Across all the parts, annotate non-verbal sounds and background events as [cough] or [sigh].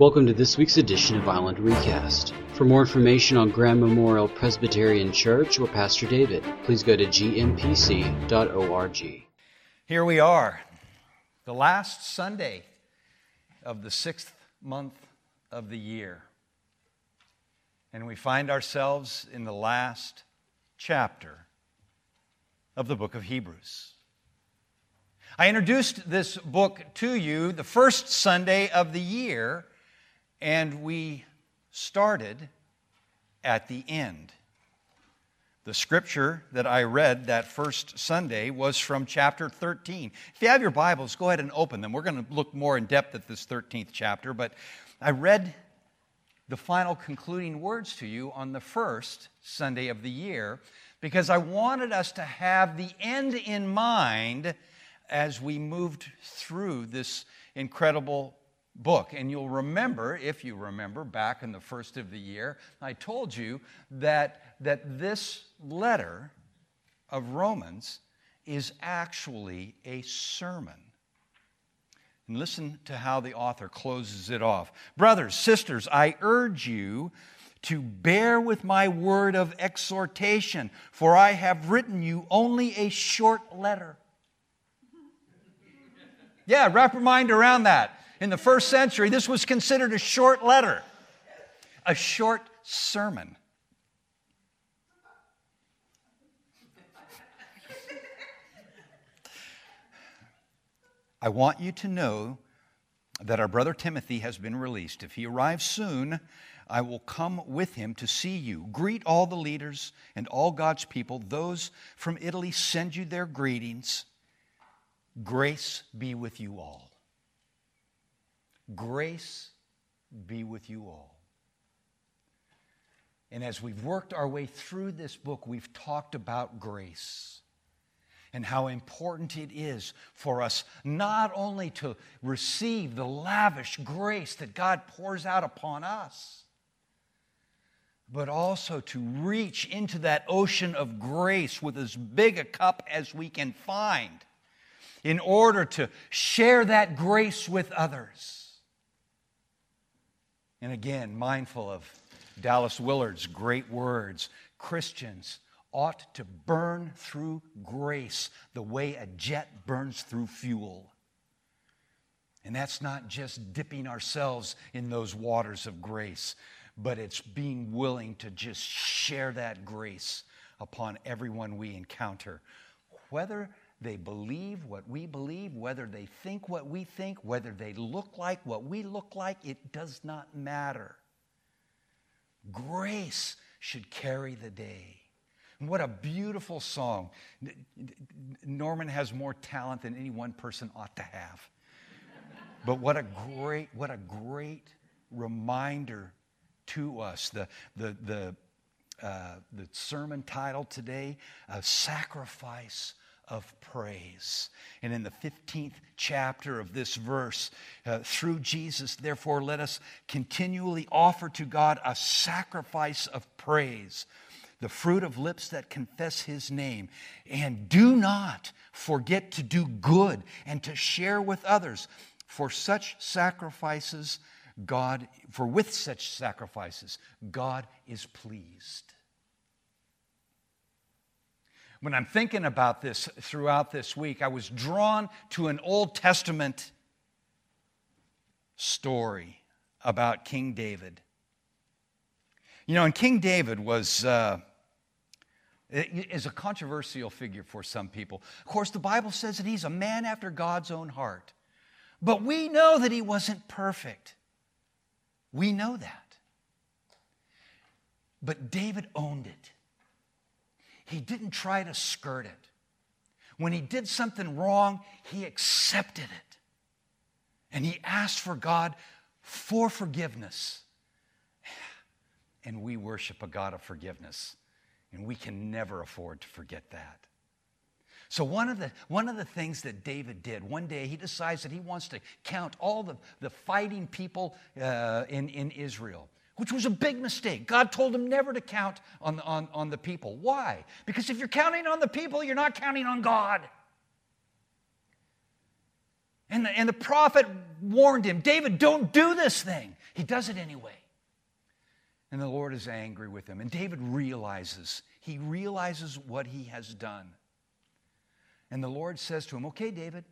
Welcome to this week's edition of Island Recast. For more information on Graham Memorial Presbyterian Church or Pastor David, please go to gmpc.org. Here we are, the last Sunday of the sixth month of the year. And we find ourselves in the last chapter of the book of Hebrews. I introduced this book to you the first Sunday of the year, and we started at the end. The scripture that I read that first Sunday was from chapter 13. If you have your Bibles, go ahead and open them. We're going to look more in depth at this 13th chapter, but I read the final concluding words to you on the first Sunday of the year because I wanted us to have the end in mind as we moved through this incredible book. And you'll remember, if you remember, back in the first of the year, I told you that, that this letter of Romans is actually a sermon. And listen to how the author closes it off. Brothers, sisters, I urge you to bear with my word of exhortation, for I have written you only a short letter. [laughs] Yeah, wrap your mind around that. In the first century, this was considered a short letter, a short sermon. I want you to know that our brother Timothy has been released. If he arrives soon, I will come with him to see you. Greet all the leaders and all God's people. Those from Italy send you their greetings. Grace be with you all. Grace be with you all. And as we've worked our way through this book, we've talked about grace and how important it is for us not only to receive the lavish grace that God pours out upon us, but also to reach into that ocean of grace with as big a cup as we can find in order to share that grace with others. And again, mindful of Dallas Willard's great words Christians ought to burn through grace the way a jet burns through fuel. And that's not just dipping ourselves in those waters of grace, but it's being willing to just share that grace upon everyone we encounter. Whether they believe what we believe, whether they think what we think, whether they look like what we look like, it does not matter. Grace should carry the day. What a beautiful song. Norman has more talent than any one person ought to have. But what a great, what a great reminder to us. The, the, the, uh, the sermon title today, A Sacrifice of Praise. And in the 15th chapter of this verse, uh, through Jesus, therefore, let us continually offer to God a sacrifice of praise the fruit of lips that confess his name. And do not forget to do good and to share with others. For such sacrifices, God, for with such sacrifices, God is pleased. When I'm thinking about this throughout this week, I was drawn to an Old Testament story about King David. You know, and King David was. Uh, is a controversial figure for some people. Of course, the Bible says that he's a man after God's own heart. But we know that he wasn't perfect. We know that. But David owned it. He didn't try to skirt it. When he did something wrong, he accepted it. And he asked for God for forgiveness. And we worship a God of forgiveness. And we can never afford to forget that. So, one of, the, one of the things that David did, one day he decides that he wants to count all the, the fighting people uh, in, in Israel, which was a big mistake. God told him never to count on, on, on the people. Why? Because if you're counting on the people, you're not counting on God. And the, and the prophet warned him David, don't do this thing. He does it anyway. And the Lord is angry with him. And David realizes, he realizes what he has done. And the Lord says to him, Okay, David,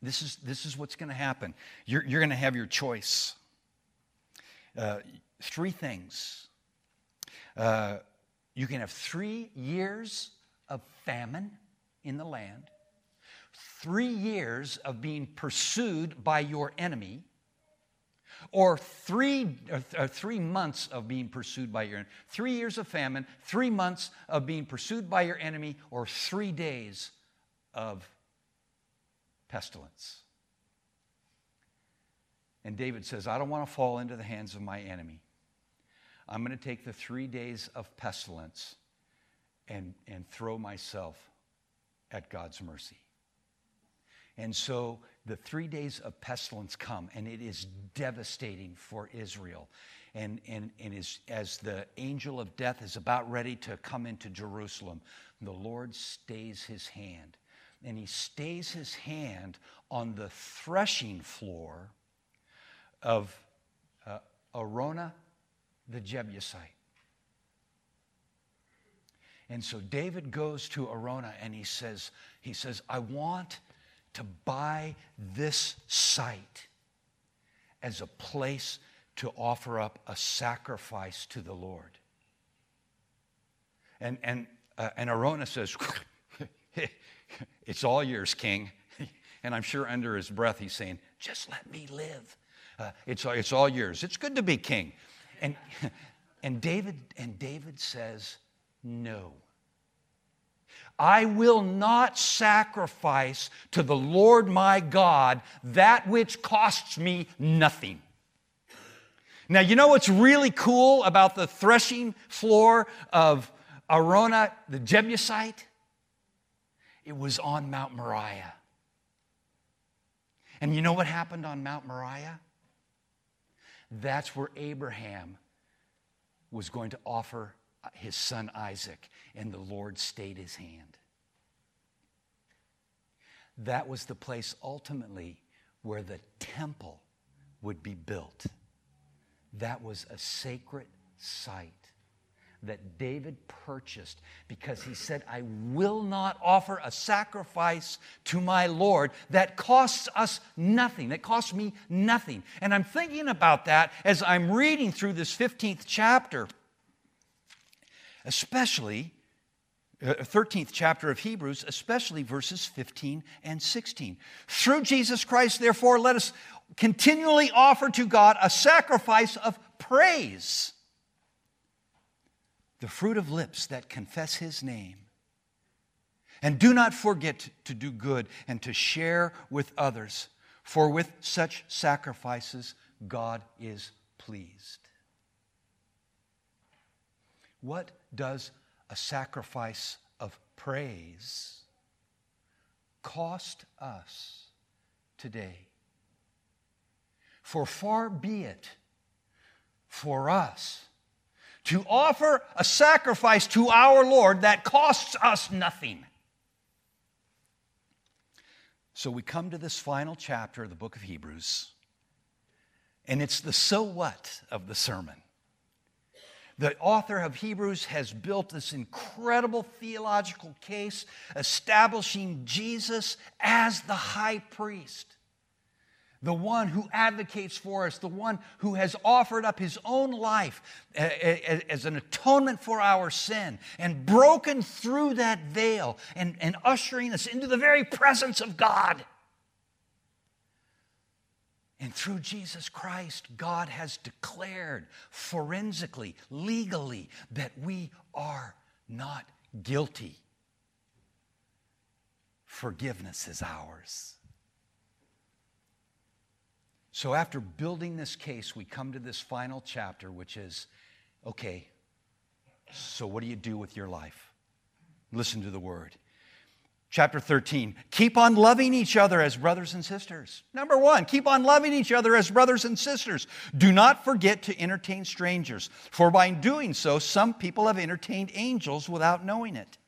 this is, this is what's going to happen. You're, you're going to have your choice. Uh, three things. Uh, you can have three years of famine in the land, three years of being pursued by your enemy, or three, or uh, three months of being pursued by your enemy. Three years of famine, three months of being pursued by your enemy, or three days of pestilence. And David says, I don't want to fall into the hands of my enemy. I'm going to take the three days of pestilence and, and throw myself at God's mercy. And so the three days of pestilence come, and it is devastating for Israel. And, and, and as, as the angel of death is about ready to come into Jerusalem, the Lord stays his hand. And he stays his hand on the threshing floor of uh, Araunah the Jebusite. And so David goes to Araunah and he says, he says, I want to buy this site as a place to offer up a sacrifice to the Lord. And, and, uh, and Araunah says, [laughs] It's all yours, king. [laughs] And I'm sure under his breath he's saying, Just let me live. Uh, it's, it's all yours. It's good to be king. And, [laughs] and, David, and David says, No. I will not sacrifice to the Lord my God that which costs me nothing. Now, you know what's really cool about the threshing floor of Araunah, the Jebusite? It was on Mount Moriah. And you know what happened on Mount Moriah? That's where Abraham was going to offer uh, his son Isaac, and the Lord stayed his hand. That was the place ultimately where the temple would be built. That was a sacred site that David purchased because he said, I will not offer a sacrifice to my Lord that costs us nothing, that costs me nothing. And I'm thinking about that as I'm reading through this 15th chapter, especially. Uh, 13th chapter of Hebrews, especially verses 15 and 16. Through Jesus Christ, therefore, let us continually offer to God a sacrifice of praise the fruit of lips that confess his name. And do not forget to do good and to share with others, for with such sacrifices God is pleased. What does a sacrifice of praise cost us today? For far be it for us to offer a sacrifice to our Lord that costs us nothing. So we come to this final chapter of the book of Hebrews, and it's the so what of the sermon. The author of Hebrews has built this incredible theological case establishing Jesus as the high priest the one who advocates for us, the one who has offered up his own life as an atonement for our sin and broken through that veil and, and ushering us into the very presence of God. And through Jesus Christ, God has declared forensically, legally, that we are not guilty. Forgiveness is ours. So, after building this case, we come to this final chapter, which is okay, so what do you do with your life? Listen to the word. Chapter 13, keep on loving each other as brothers and sisters. Number one, keep on loving each other as brothers and sisters. Do not forget to entertain strangers, for by doing so, some people have entertained angels without knowing it.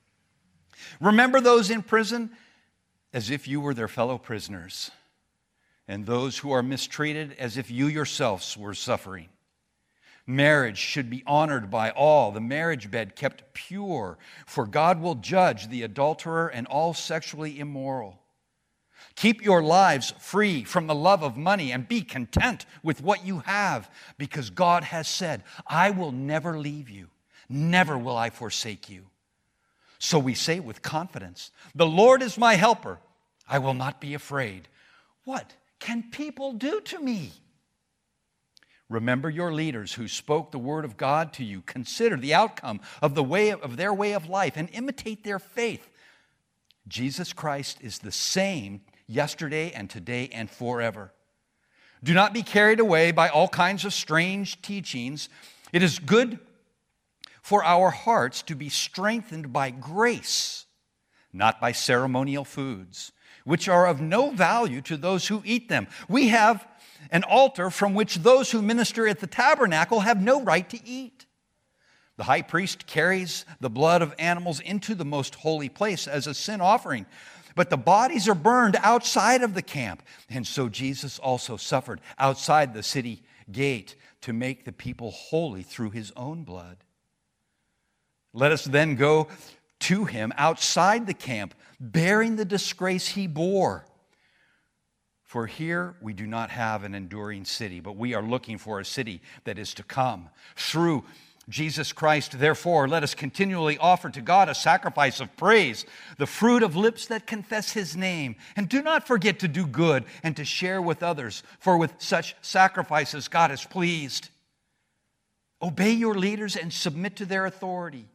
Remember those in prison as if you were their fellow prisoners and those who are mistreated as if you yourselves were suffering. Marriage should be honored by all, the marriage bed kept pure, for God will judge the adulterer and all sexually immoral. Keep your lives free from the love of money and be content with what you have, because God has said, I will never leave you, never will I forsake you. So we say with confidence, The Lord is my helper, I will not be afraid. What can people do to me? Remember your leaders who spoke the word of God to you. Consider the outcome of the way of their way of life and imitate their faith. Jesus Christ is the same yesterday and today and forever. Do not be carried away by all kinds of strange teachings. It is good for our hearts to be strengthened by grace, not by ceremonial foods, which are of no value to those who eat them. We have an altar from which those who minister at the tabernacle have no right to eat. The high priest carries the blood of animals into the most holy place as a sin offering, but the bodies are burned outside of the camp. And so Jesus also suffered outside the city gate to make the people holy through his own blood. Let us then go to him outside the camp, bearing the disgrace he bore. For here we do not have an enduring city, but we are looking for a city that is to come. Through Jesus Christ, therefore, let us continually offer to God a sacrifice of praise, the fruit of lips that confess his name. And do not forget to do good and to share with others, for with such sacrifices God is pleased. Obey your leaders and submit to their authority.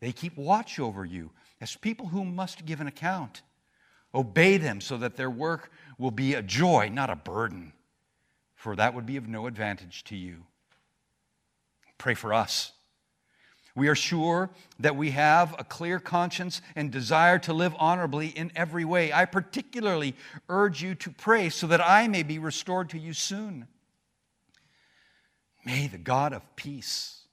They keep watch over you as people who must give an account. Obey them so that their work will be a joy, not a burden, for that would be of no advantage to you. Pray for us. We are sure that we have a clear conscience and desire to live honorably in every way. I particularly urge you to pray so that I may be restored to you soon. May the God of peace,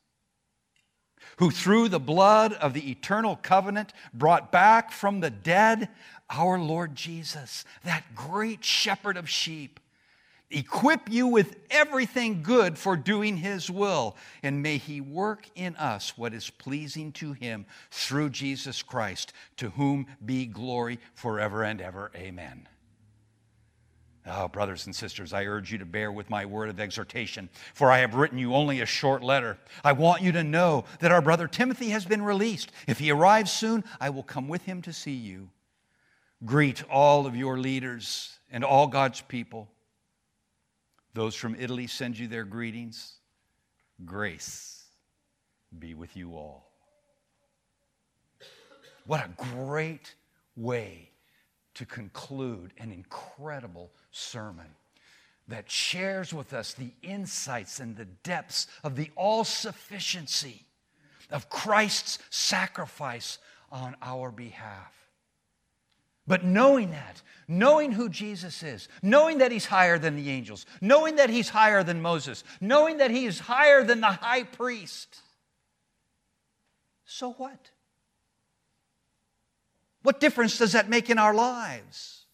who through the blood of the eternal covenant brought back from the dead our Lord Jesus, that great shepherd of sheep, equip you with everything good for doing his will, and may he work in us what is pleasing to him through Jesus Christ, to whom be glory forever and ever. Amen. Oh, brothers and sisters, I urge you to bear with my word of exhortation, for I have written you only a short letter. I want you to know that our brother Timothy has been released. If he arrives soon, I will come with him to see you. Greet all of your leaders and all God's people. Those from Italy send you their greetings. Grace be with you all. What a great way to conclude an incredible sermon that shares with us the insights and the depths of the all sufficiency of Christ's sacrifice on our behalf. But knowing that, knowing who Jesus is, knowing that he's higher than the angels, knowing that he's higher than Moses, knowing that he is higher than the high priest, so what? What difference does that make in our lives?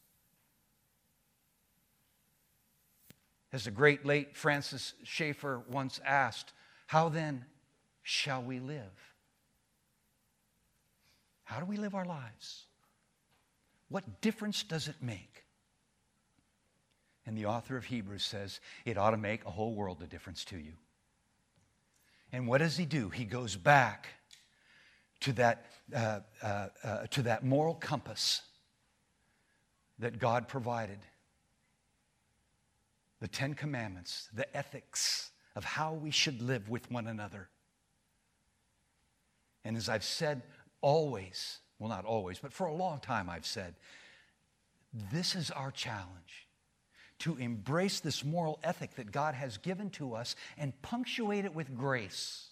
As the great late Francis Schaeffer once asked, How then shall we live? How do we live our lives? What difference does it make? And the author of Hebrews says it ought to make a whole world of difference to you. And what does he do? He goes back to that, uh, uh, uh, to that moral compass that God provided the Ten Commandments, the ethics of how we should live with one another. And as I've said always, well, not always, but for a long time, I've said, this is our challenge to embrace this moral ethic that God has given to us and punctuate it with grace.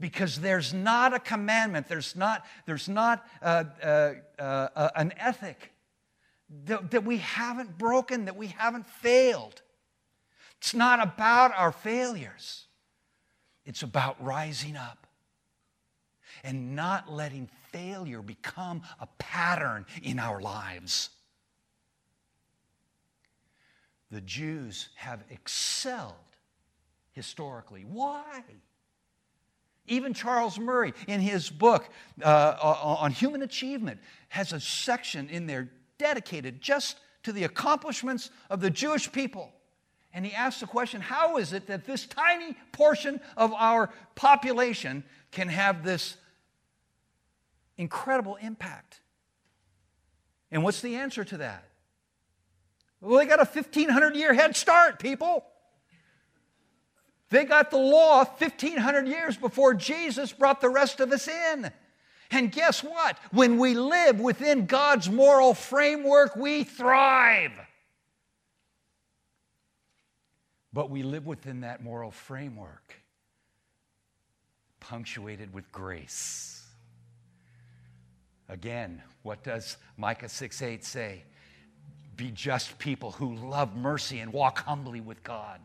Because there's not a commandment, there's not, there's not uh, uh, uh, an ethic that, that we haven't broken, that we haven't failed. It's not about our failures, it's about rising up and not letting failure become a pattern in our lives. the Jews have excelled historically. Why? Even Charles Murray, in his book uh, on human achievement, has a section in there dedicated just to the accomplishments of the Jewish people. And he asks the question how is it that this tiny portion of our population can have this incredible impact? And what's the answer to that? Well, they got a 1,500 year head start, people. They got the law 1,500 years before Jesus brought the rest of us in. And guess what? When we live within God's moral framework, we thrive. But we live within that moral framework, punctuated with grace. Again, what does Micah 6 8 say? Be just people who love mercy and walk humbly with God.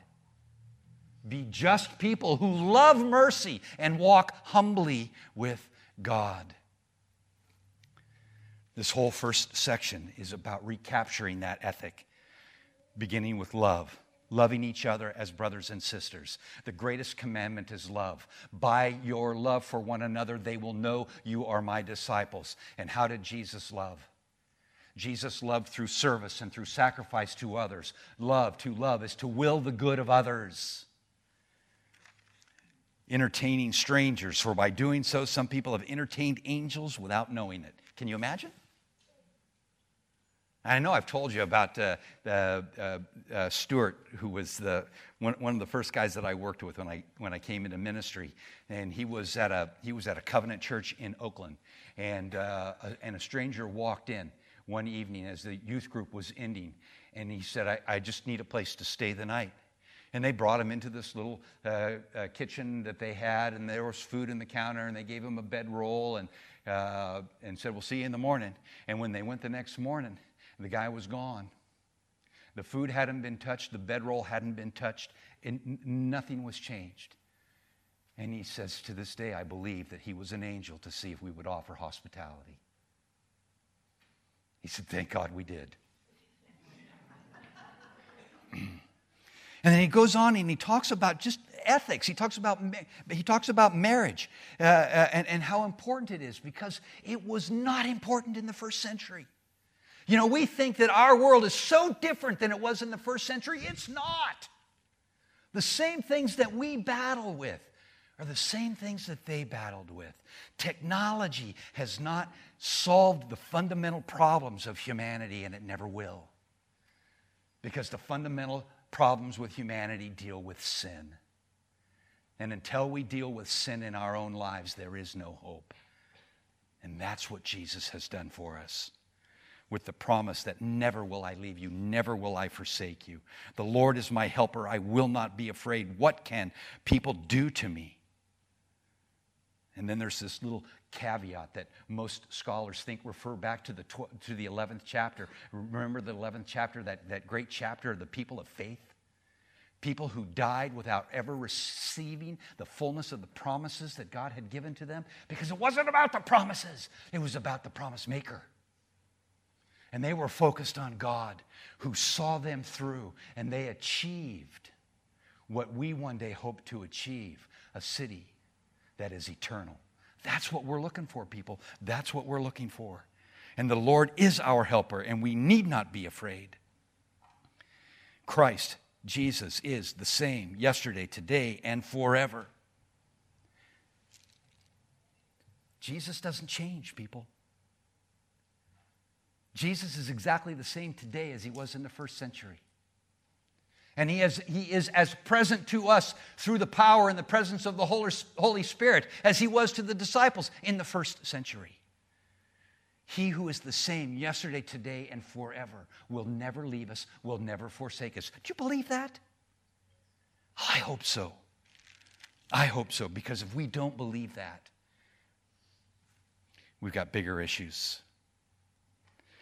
Be just people who love mercy and walk humbly with God. This whole first section is about recapturing that ethic, beginning with love, loving each other as brothers and sisters. The greatest commandment is love. By your love for one another, they will know you are my disciples. And how did Jesus love? Jesus loved through service and through sacrifice to others. Love, to love, is to will the good of others. Entertaining strangers, for by doing so, some people have entertained angels without knowing it. Can you imagine? I know I've told you about uh, uh, uh, Stuart, who was the, one, one, of the first guys that I worked with when I, when I came into ministry. And he was at a, he was at a covenant church in Oakland. And, uh, a, and a stranger walked in one evening as the youth group was ending. And he said, I, I just need a place to stay the night. And they brought him into this little uh, uh, kitchen that they had, and there was food in the counter, and they gave him a bedroll and, uh, and said, We'll see you in the morning. And when they went the next morning, the guy was gone. The food hadn't been touched, the bedroll hadn't been touched, and nothing was changed. And he says, To this day, I believe that he was an angel to see if we would offer hospitality. He said, Thank God we did. And then he goes on and he talks about just ethics. He talks about, he talks about marriage uh, uh, and, and how important it is because it was not important in the first century. You know, we think that our world is so different than it was in the first century. It's not. The same things that we battle with are the same things that they battled with. Technology has not solved the fundamental problems of humanity, and it never will. Because the fundamental problems with humanity deal with sin. And until we deal with sin in our own lives, there is no hope. And that's what Jesus has done for us with the promise that never will I leave you, never will I forsake you. The Lord is my helper, I will not be afraid. What can people do to me? And then there's this little caveat that most scholars think refer back to the, tw- to the 11th chapter. Remember the 11th chapter, that, that great chapter of the people of faith? People who died without ever receiving the fullness of the promises that God had given to them? Because it wasn't about the promises, it was about the promise maker. And they were focused on God who saw them through, and they achieved what we one day hope to achieve a city that is eternal. That's what we're looking for, people. That's what we're looking for. And the Lord is our helper, and we need not be afraid. Christ, Jesus, is the same yesterday, today, and forever. Jesus doesn't change, people. Jesus is exactly the same today as he was in the first century. And he is, he is as present to us through the power and the presence of the Holy Spirit as he was to the disciples in the first century. He who is the same yesterday, today, and forever will never leave us, will never forsake us. Do you believe that? I hope so. I hope so, because if we don't believe that, we've got bigger issues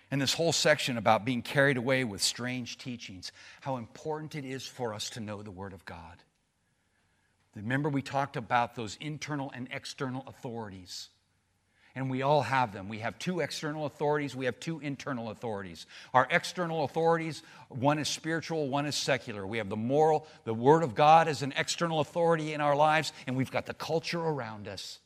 and this whole section about being carried away with strange teachings, how important it is for us to know the Word of God. Remember, we talked about those internal and external authorities. And we all have them. We have two external authorities, we have two internal authorities. Our external authorities, one is spiritual, one is secular. We have the moral, the Word of God as an external authority in our lives, and we've got the culture around us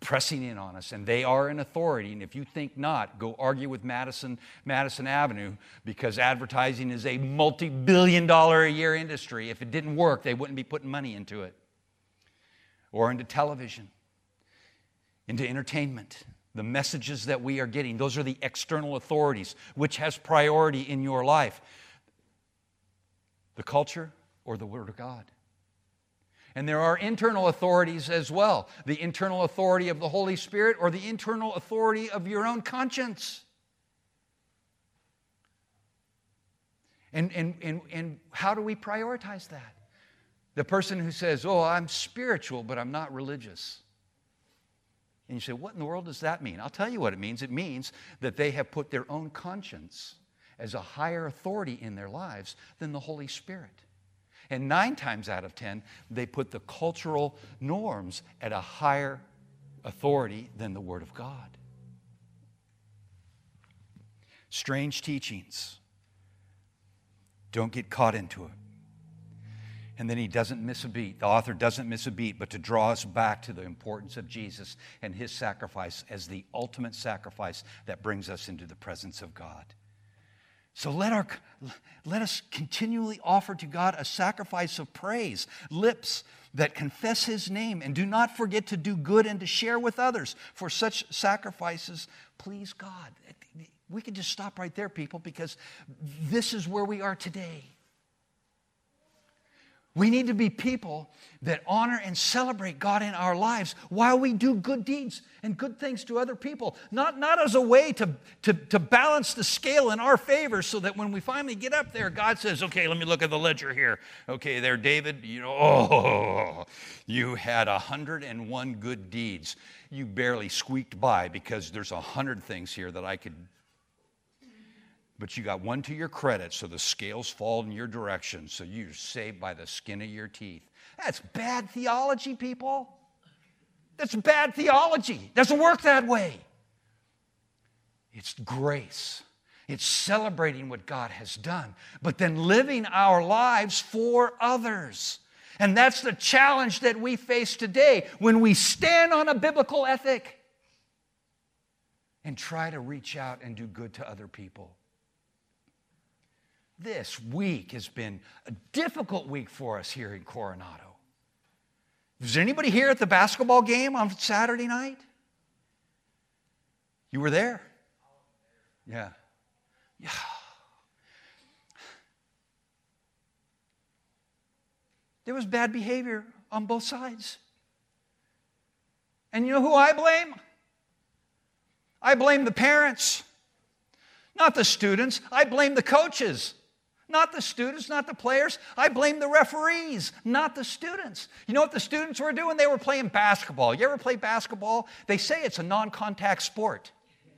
pressing in on us, and they are an authority. And if you think not, go argue with Madison, Madison Avenue because advertising is a multi billion dollar a year industry. If it didn't work, they wouldn't be putting money into it or into television into entertainment. The messages that we are getting, those are the external authorities. Which has priority in your life? The culture or the Word of God? And there are internal authorities as well the internal authority of the Holy Spirit or the internal authority of your own conscience. And, and, and, and how do we prioritize that? The person who says, Oh, I'm spiritual, but I'm not religious. And you say, what in the world does that mean? I'll tell you what it means. It means that they have put their own conscience as a higher authority in their lives than the Holy Spirit. And nine times out of ten, they put the cultural norms at a higher authority than the Word of God. Strange teachings. Don't get caught into it. And then he doesn't miss a beat. The author doesn't miss a beat, but to draw us back to the importance of Jesus and his sacrifice as the ultimate sacrifice that brings us into the presence of God. So let, our, let us continually offer to God a sacrifice of praise, lips that confess his name, and do not forget to do good and to share with others, for such sacrifices please God. We can just stop right there, people, because this is where we are today. We need to be people that honor and celebrate God in our lives while we do good deeds and good things to other people. Not, not as a way to, to, to balance the scale in our favor so that when we finally get up there, God says, okay, let me look at the ledger here. Okay, there, David, you know, [laughs] oh, you had 101 good deeds. You barely squeaked by because there's 100 things here that I could but you got one to your credit, so the scales fall in your direction, so you're saved by the skin of your teeth. That's bad theology, people. That's bad theology. Doesn't work that way. It's grace. It's celebrating what God has done, but then living our lives for others. And that's the challenge that we face today when we stand on a biblical ethic and try to reach out and do good to other people. This week has been a difficult week for us here in Coronado. Was anybody here at the basketball game on Saturday night? You were there? Yeah. Yeah. There was bad behavior on both sides. And you know who I blame? I blame the parents, not the students. I blame the coaches. Not the students, not the players. I blame the referees, not the students. You know what the students were doing? They were playing basketball. You ever play basketball? They say it's a non contact sport.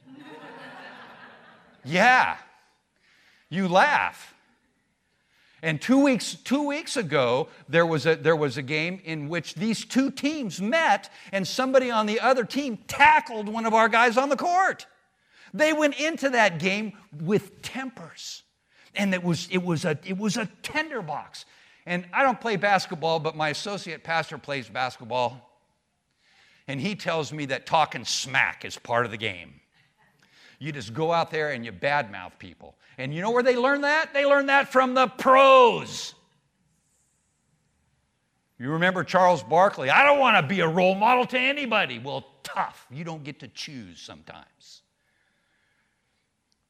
[laughs] yeah. You laugh. And two weeks, two weeks ago, there was, a, there was a game in which these two teams met, and somebody on the other team tackled one of our guys on the court. They went into that game with tempers and it was, it was, a, it was a tinderbox. And I don't play basketball, but my associate pastor plays basketball. And he tells me that talking smack is part of the game. You just go out there and you badmouth people. And you know where they learn that? They learn that from the pros. You remember Charles Barkley? I don't want to be a role model to anybody. Well, tough. You don't get to choose sometimes.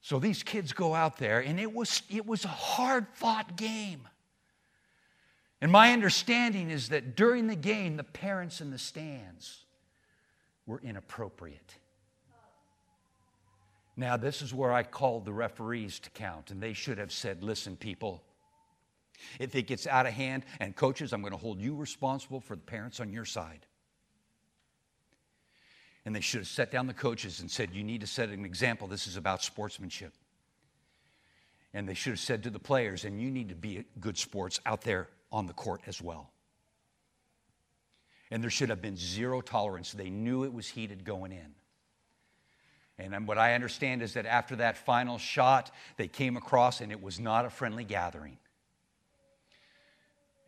So these kids go out there, and it was, it was a hard fought game. And my understanding is that during the game, the parents in the stands were inappropriate. Now, this is where I called the referees to count, and they should have said, Listen, people, if it gets out of hand, and coaches, I'm going to hold you responsible for the parents on your side. And they should have set down the coaches and said, You need to set an example. This is about sportsmanship. And they should have said to the players, And you need to be good sports out there on the court as well. And there should have been zero tolerance. They knew it was heated going in. And what I understand is that after that final shot, they came across and it was not a friendly gathering.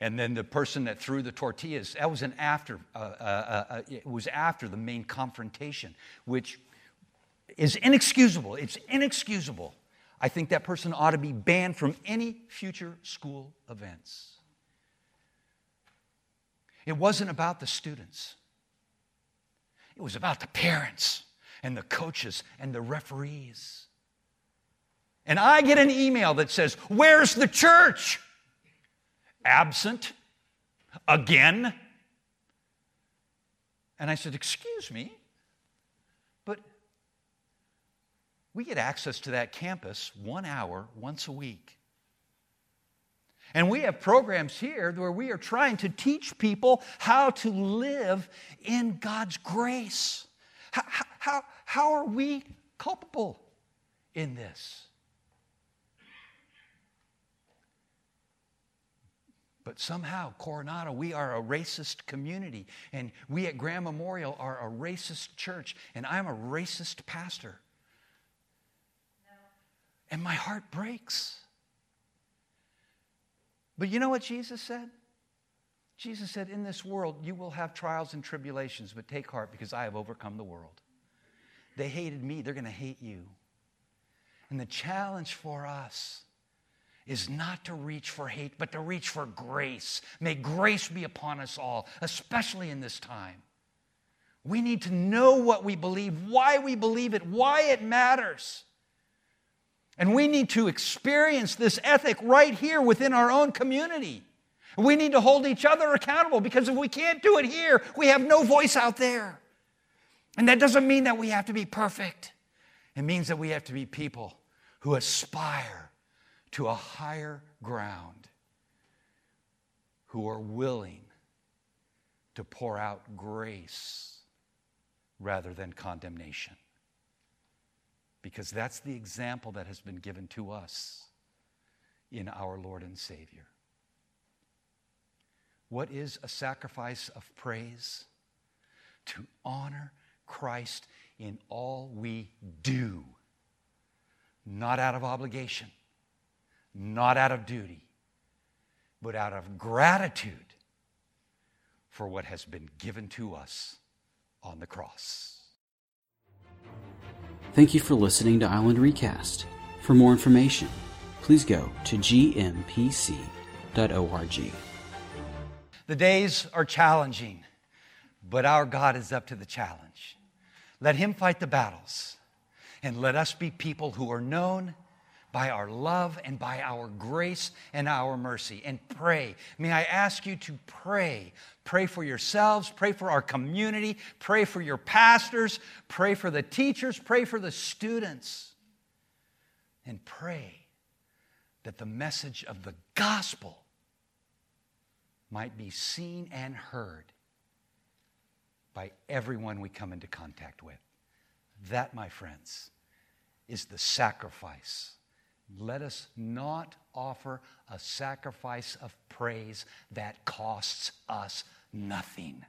And then the person that threw the tortillas, that was an after, uh, uh, uh, uh it was after the main confrontation, which is inexcusable. It's inexcusable. I think that person ought to be banned from any future school events. It wasn't about the students, it was about the parents and the coaches and the referees. And I get an email that says, Where's the church? Absent again. And I said, Excuse me, but we get access to that campus one hour once a week. And we have programs here where we are trying to teach people how to live in God's grace. How, how, how are we culpable in this? But somehow, Coronado, we are a racist community. And we at Graham Memorial are a racist church. And I'm a racist pastor. No. And my heart breaks. But you know what Jesus said? Jesus said, In this world you will have trials and tribulations, but take heart because I have overcome the world. They hated me, they're going to hate you. And the challenge for us is not to reach for hate, but to reach for grace. May grace be upon us all, especially in this time. We need to know what we believe, why we believe it, why it matters. And we need to experience this ethic right here within our own community. We need to hold each other accountable because if we can't do it here, we have no voice out there. And that doesn't mean that we have to be perfect, it means that we have to be people who aspire to a higher ground, who are willing to pour out grace rather than condemnation. Because that's the example that has been given to us in our Lord and Savior. What is a sacrifice of praise? To honor Christ in all we do, not out of obligation, not out of duty, but out of gratitude for what has been given to us on the cross. Thank you for listening to Island Recast. For more information, please go to gmpc.org. The days are challenging, but our God is up to the challenge. Let Him fight the battles, and let us be people who are known by our love and by our grace and our mercy. And pray. May I ask you to pray. Pray for yourselves, pray for our community, pray for your pastors, pray for the teachers, pray for the students. And pray that the message of the gospel might be seen and heard by everyone we come into contact with. That, my friends, is the sacrifice. Let us not offer a sacrifice of praise that costs us nothing.